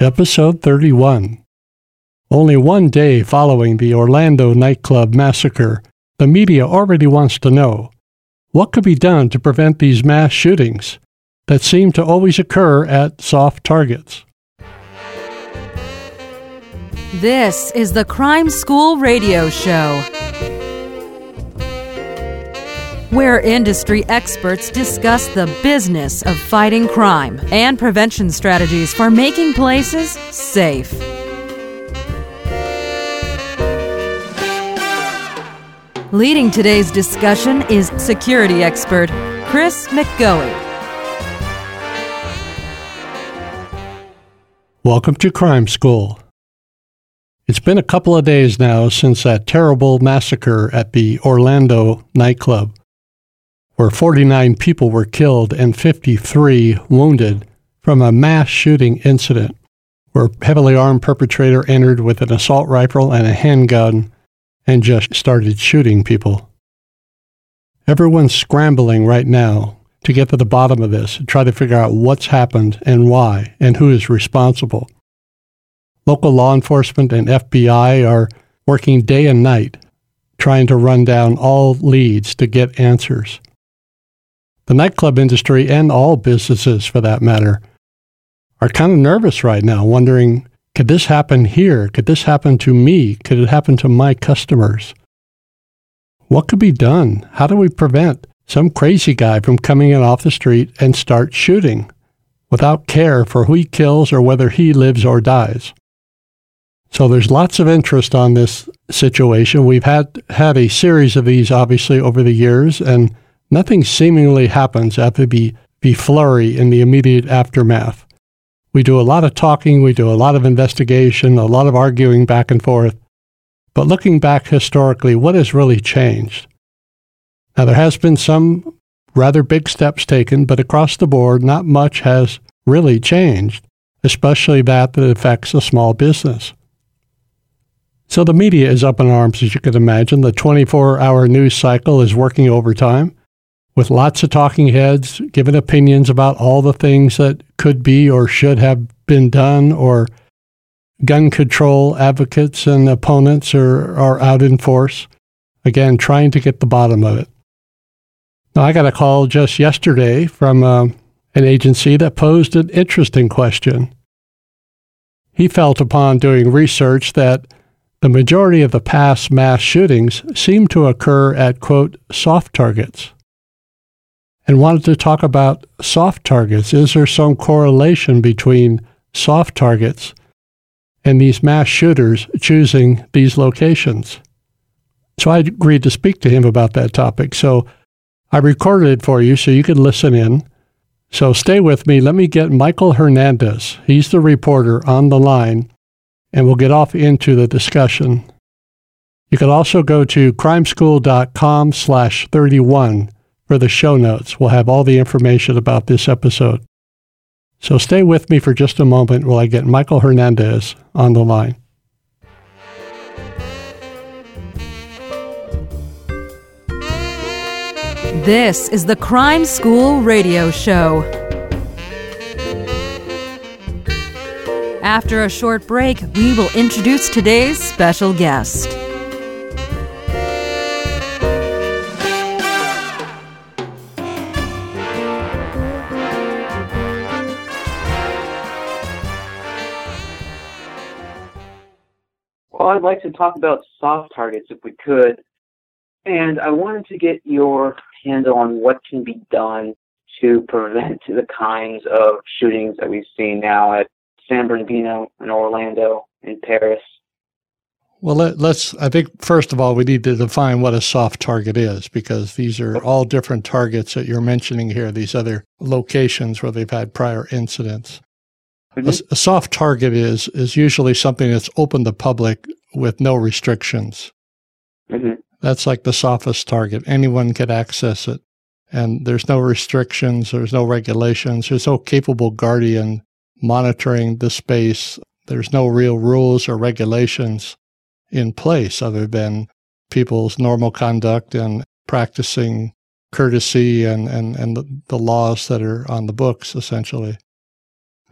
Episode 31. Only one day following the Orlando nightclub massacre, the media already wants to know what could be done to prevent these mass shootings that seem to always occur at soft targets. This is the Crime School Radio Show, where industry experts discuss the business of fighting crime and prevention strategies for making places safe. Leading today's discussion is security expert Chris McGoey. Welcome to Crime School. It's been a couple of days now since that terrible massacre at the Orlando nightclub, where 49 people were killed and 53 wounded from a mass shooting incident where a heavily armed perpetrator entered with an assault rifle and a handgun and just started shooting people. Everyone's scrambling right now to get to the bottom of this try to figure out what's happened and why and who is responsible. Local law enforcement and FBI are working day and night trying to run down all leads to get answers. The nightclub industry and all businesses for that matter are kind of nervous right now, wondering could this happen here? Could this happen to me? Could it happen to my customers? What could be done? How do we prevent some crazy guy from coming in off the street and start shooting without care for who he kills or whether he lives or dies? So there's lots of interest on this situation. We've had had a series of these obviously over the years and nothing seemingly happens after the, the flurry in the immediate aftermath. We do a lot of talking, we do a lot of investigation, a lot of arguing back and forth. But looking back historically, what has really changed? Now, there has been some rather big steps taken, but across the board, not much has really changed, especially that that affects a small business. So the media is up in arms, as you can imagine. The 24 hour news cycle is working overtime with lots of talking heads giving opinions about all the things that could be or should have been done, or gun control advocates and opponents are, are out in force. Again, trying to get the bottom of it. Now, I got a call just yesterday from uh, an agency that posed an interesting question. He felt upon doing research that the majority of the past mass shootings seem to occur at, quote, soft targets and wanted to talk about soft targets. Is there some correlation between soft targets and these mass shooters choosing these locations? So I agreed to speak to him about that topic. So I recorded it for you so you can listen in. So stay with me. Let me get Michael Hernandez. He's the reporter on the line, and we'll get off into the discussion. You can also go to crimeschool.com slash 31 for the show notes. We'll have all the information about this episode. So stay with me for just a moment while I get Michael Hernandez on the line. This is the Crime School Radio Show. After a short break, we will introduce today's special guest. Well, I'd like to talk about soft targets if we could. And I wanted to get your handle on what can be done to prevent the kinds of shootings that we've seen now at San Bernardino and Orlando and Paris. Well, let, us I think, first of all, we need to define what a soft target is because these are all different targets that you're mentioning here, these other locations where they've had prior incidents. Mm-hmm. A, a, soft target is is usually something that's open to public with no restrictions. Mm-hmm. That's like the softest target. Anyone could access it, and there's no restrictions. There's no regulations. There's no capable guardian monitoring the space. There's no real rules or regulations in place other than people's normal conduct and practicing courtesy and, and, and the, laws that are on the books, essentially.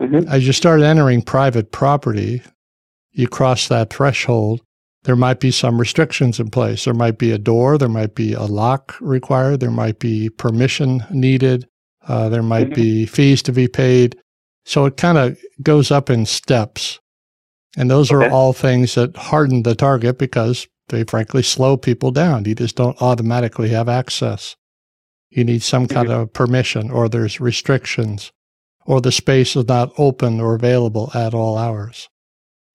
Mm-hmm. As you start entering private property, you cross that threshold. There might be some restrictions in place. There might be a door, there might be a lock required, there might be permission needed, uh, there might mm-hmm. be fees to be paid. So it kind of goes up in steps. And those okay. are all things that harden the target because they frankly slow people down. You just don't automatically have access. You need some kind mm-hmm. of permission, or there's restrictions, or the space is not open or available at all hours.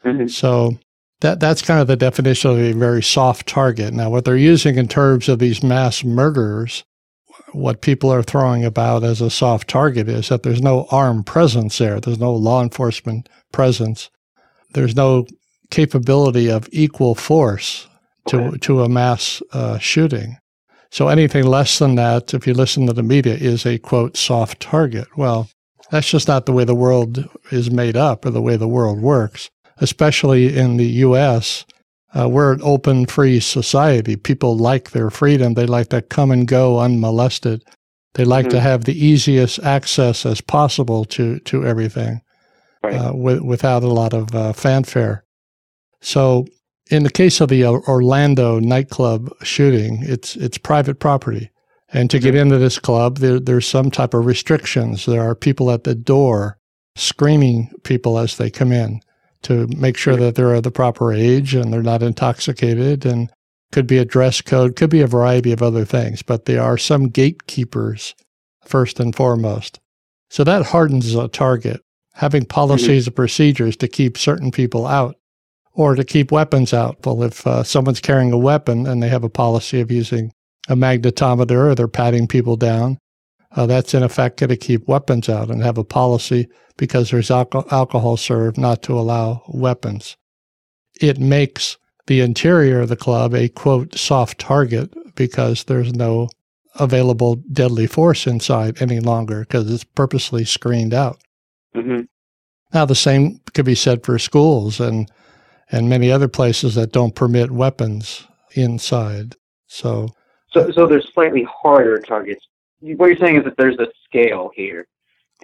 Mm-hmm. So that that's kind of the definition of a very soft target. Now, what they're using in terms of these mass murderers, what people are throwing about as a soft target is that there's no armed presence there. There's no law enforcement presence. There's no capability of equal force to okay. to a mass uh, shooting. So anything less than that, if you listen to the media, is a quote soft target. Well, that's just not the way the world is made up or the way the world works. Especially in the U.S., uh, we're an open, free society. People like their freedom. They like to come and go unmolested. They like mm-hmm. to have the easiest access as possible to to everything, right. uh, with, without a lot of uh, fanfare. So in the case of the Orlando nightclub shooting, it's it's private property, and to get mm-hmm. into this club, there, there's some type of restrictions. There are people at the door screaming people as they come in to make sure that they're of the proper age and they're not intoxicated, and could be a dress code, could be a variety of other things, but there are some gatekeepers first and foremost. So that hardens a target. Having policies mm-hmm. and procedures to keep certain people out or to keep weapons out. Well, if uh, someone's carrying a weapon and they have a policy of using a magnetometer or they're patting people down, uh, that's in effect going to keep weapons out and have a policy because there's alcohol served not to allow weapons. It makes the interior of the club a quote soft target because there's no available deadly force inside any longer because it's purposely screened out. Mm-hmm. Now, the same could be said for schools and and many other places that don't permit weapons inside. So, so, so there's slightly harder targets. What you're saying is that there's a scale here,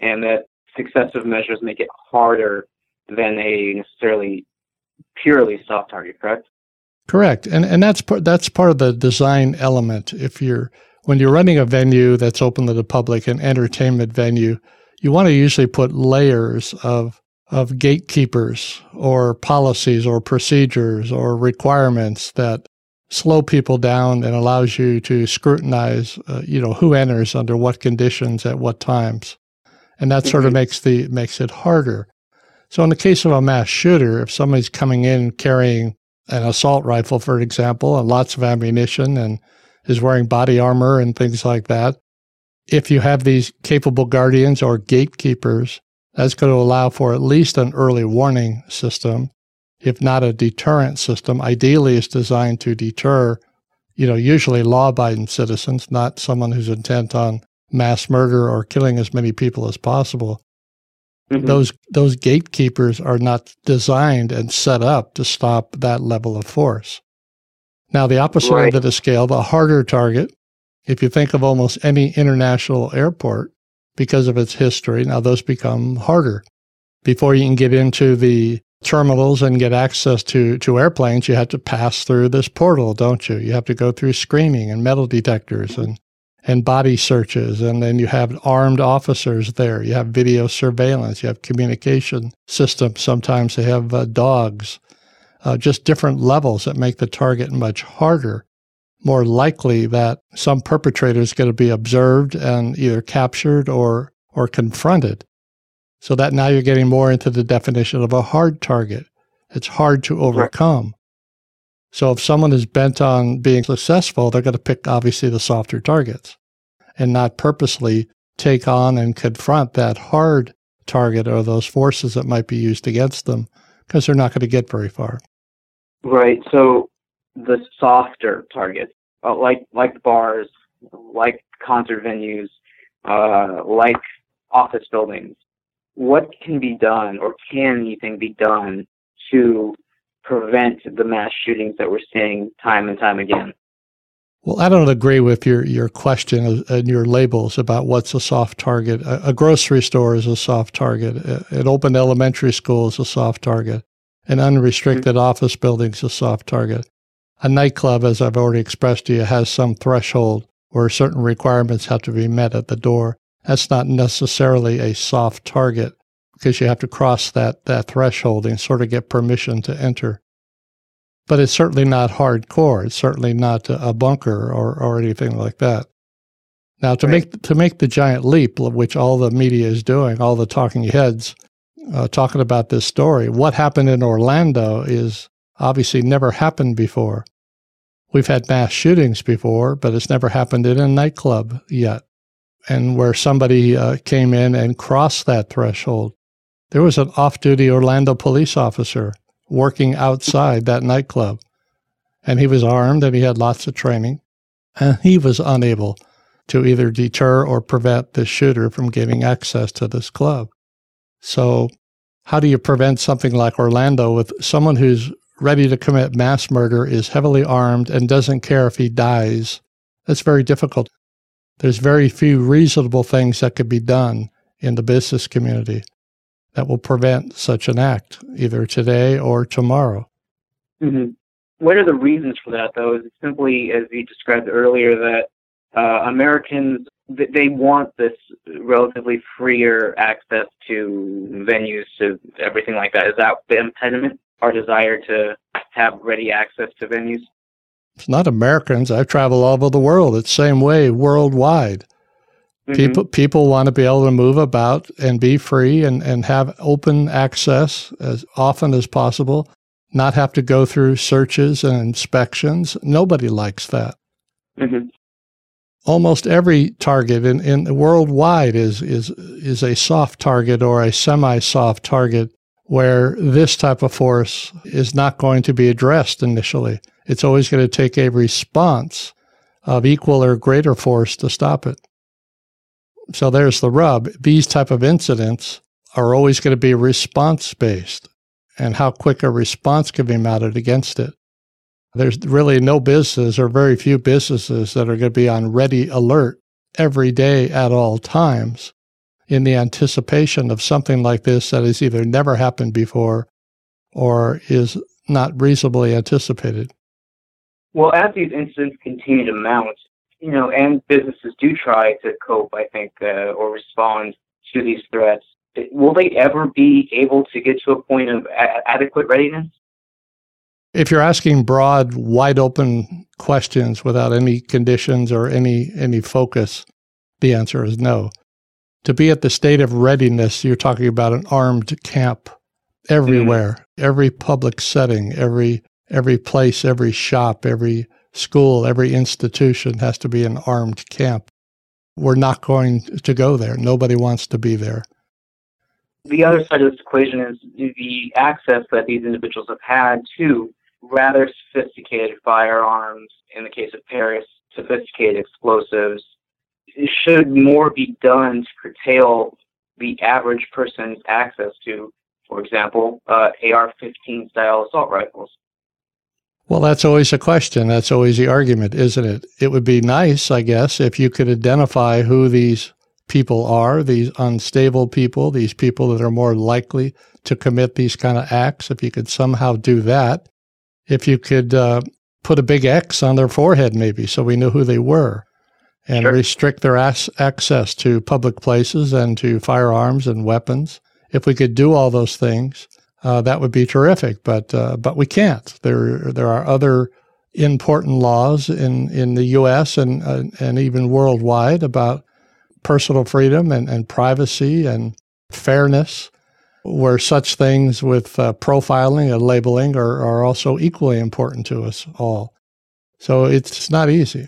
and that successive measures make it harder than a necessarily purely soft target. Correct? Correct, and and that's part that's part of the design element. If you're when you're running a venue that's open to the public, an entertainment venue, you want to usually put layers of of gatekeepers or policies or procedures or requirements that slow people down and allows you to scrutinize, uh, you know, who enters under what conditions at what times. And that sort of mm-hmm. makes the makes it harder. So in the case of a mass shooter, if somebody's coming in carrying an assault rifle, for example, and lots of ammunition and is wearing body armor and things like that, if you have these capable guardians or gatekeepers that's going to allow for at least an early warning system, if not a deterrent system. Ideally, it's designed to deter, you know, usually law-abiding citizens, not someone who's intent on mass murder or killing as many people as possible. Mm-hmm. Those those gatekeepers are not designed and set up to stop that level of force. Now, the opposite right. end of the scale, the harder target, if you think of almost any international airport, because of its history. Now those become harder. Before you can get into the terminals and get access to, to airplanes, you have to pass through this portal, don't you? You have to go through screening and metal detectors and, and body searches. And then you have armed officers there. You have video surveillance. You have communication systems. Sometimes they have uh, dogs, uh, just different levels that make the target much harder more likely that some perpetrator is going to be observed and either captured or, or confronted. So that now you're getting more into the definition of a hard target. It's hard to overcome. So if someone is bent on being successful, they're going to pick obviously the softer targets and not purposely take on and confront that hard target or those forces that might be used against them because they're not going to get very far. Right. So the softer targets, uh, like like bars, like concert venues, uh, like office buildings. What can be done, or can anything be done to prevent the mass shootings that we're seeing time and time again? Well, I don't agree with your, your question and your labels about what's a soft target. A, a grocery store is a soft target. An open elementary school is a soft target. An unrestricted mm-hmm. office building is a soft target. A nightclub, as I've already expressed to you, has some threshold where certain requirements have to be met at the door. That's not necessarily a soft target because you have to cross that, that threshold and sort of get permission to enter but it's certainly not hardcore. It's certainly not a bunker or, or anything like that. Now, to right. make to make the giant leap, which all the media is doing, all the talking heads uh, talking about this story, what happened in Orlando is obviously never happened before. We've had mass shootings before, but it's never happened in a nightclub yet. And where somebody uh, came in and crossed that threshold. There was an off duty Orlando police officer working outside that nightclub. And he was armed and he had lots of training. And he was unable to either deter or prevent the shooter from getting access to this club. So, how do you prevent something like Orlando with someone who's ready to commit mass murder, is heavily armed, and doesn't care if he dies? That's very difficult. There's very few reasonable things that could be done in the business community that will prevent such an act, either today or tomorrow. Mm-hmm. What are the reasons for that, though? Is it simply, as you described earlier, that uh, Americans they want this relatively freer access to venues, to everything like that? Is that the impediment? Our desire to have ready access to venues? It's not Americans. I travel all over the world. It's the same way worldwide. Mm-hmm. People people want to be able to move about and be free and, and have open access as often as possible, not have to go through searches and inspections. Nobody likes that. Mm-hmm. Almost every target in, in worldwide is is is a soft target or a semi-soft target where this type of force is not going to be addressed initially. It's always going to take a response of equal or greater force to stop it. So there's the rub. These type of incidents are always going to be response based and how quick a response can be mounted against it. There's really no business or very few businesses that are going to be on ready alert every day at all times in the anticipation of something like this that has either never happened before or is not reasonably anticipated. Well, as these incidents continue to mount, you know, and businesses do try to cope, I think, uh, or respond to these threats. Will they ever be able to get to a point of a- adequate readiness? If you're asking broad, wide open questions without any conditions or any any focus, the answer is no. To be at the state of readiness, you're talking about an armed camp everywhere, mm. every public setting, every every place, every shop, every school, every institution has to be an armed camp. We're not going to go there. Nobody wants to be there. The other side of this equation is the access that these individuals have had to rather sophisticated firearms, in the case of Paris, sophisticated explosives. Should more be done to curtail the average person's access to, for example, uh, AR 15 style assault rifles? Well, that's always a question. That's always the argument, isn't it? It would be nice, I guess, if you could identify who these people are, these unstable people, these people that are more likely to commit these kind of acts. If you could somehow do that, if you could uh, put a big X on their forehead, maybe, so we knew who they were, and sure. restrict their as- access to public places and to firearms and weapons. If we could do all those things, uh, that would be terrific. But uh, but we can't. There there are other important laws in, in the U.S. and uh, and even worldwide about personal freedom and, and privacy and fairness, where such things with uh, profiling and labeling are, are also equally important to us all. So it's not easy.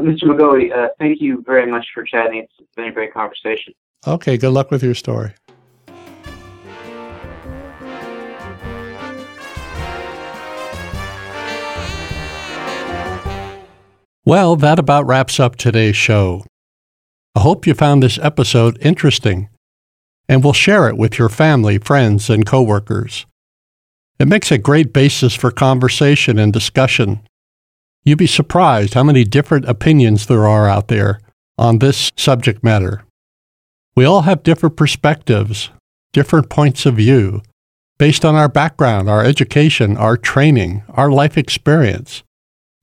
Mr. McGoey, uh, thank you very much for chatting. It's been a great conversation. Okay, good luck with your story. Well, that about wraps up today's show. I hope you found this episode interesting and will share it with your family, friends, and coworkers. It makes a great basis for conversation and discussion. You'd be surprised how many different opinions there are out there on this subject matter. We all have different perspectives, different points of view, based on our background, our education, our training, our life experience.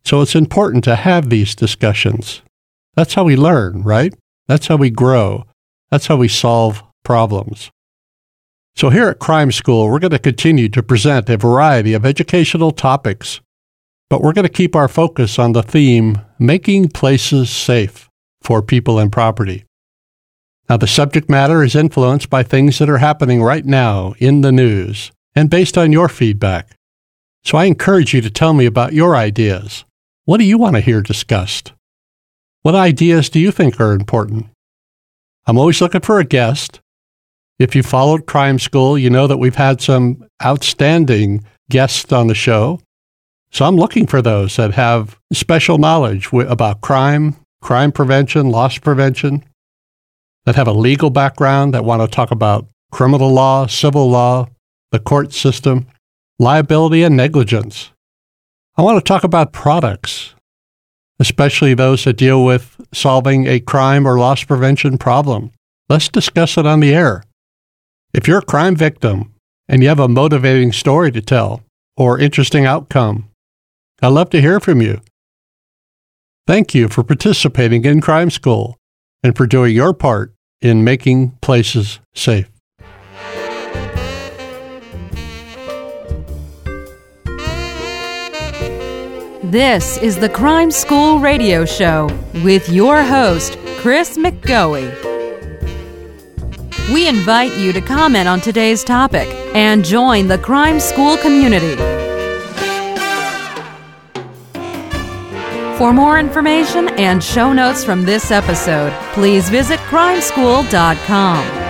So it's important to have these discussions. That's how we learn, right? That's how we grow. That's how we solve problems. So here at Crime School, we're going to continue to present a variety of educational topics, but we're going to keep our focus on the theme making places safe for people and property. Now, the subject matter is influenced by things that are happening right now in the news and based on your feedback. So I encourage you to tell me about your ideas. What do you want to hear discussed? What ideas do you think are important? I'm always looking for a guest, if you followed Crime School, you know that we've had some outstanding guests on the show. So I'm looking for those that have special knowledge about crime, crime prevention, loss prevention, that have a legal background, that want to talk about criminal law, civil law, the court system, liability, and negligence. I want to talk about products, especially those that deal with solving a crime or loss prevention problem. Let's discuss it on the air. If you're a crime victim and you have a motivating story to tell or interesting outcome, I'd love to hear from you. Thank you for participating in Crime School and for doing your part in making places safe. This is the Crime School Radio Show with your host, Chris McGoey. We invite you to comment on today's topic and join the Crime School community. For more information and show notes from this episode, please visit crimeschool.com.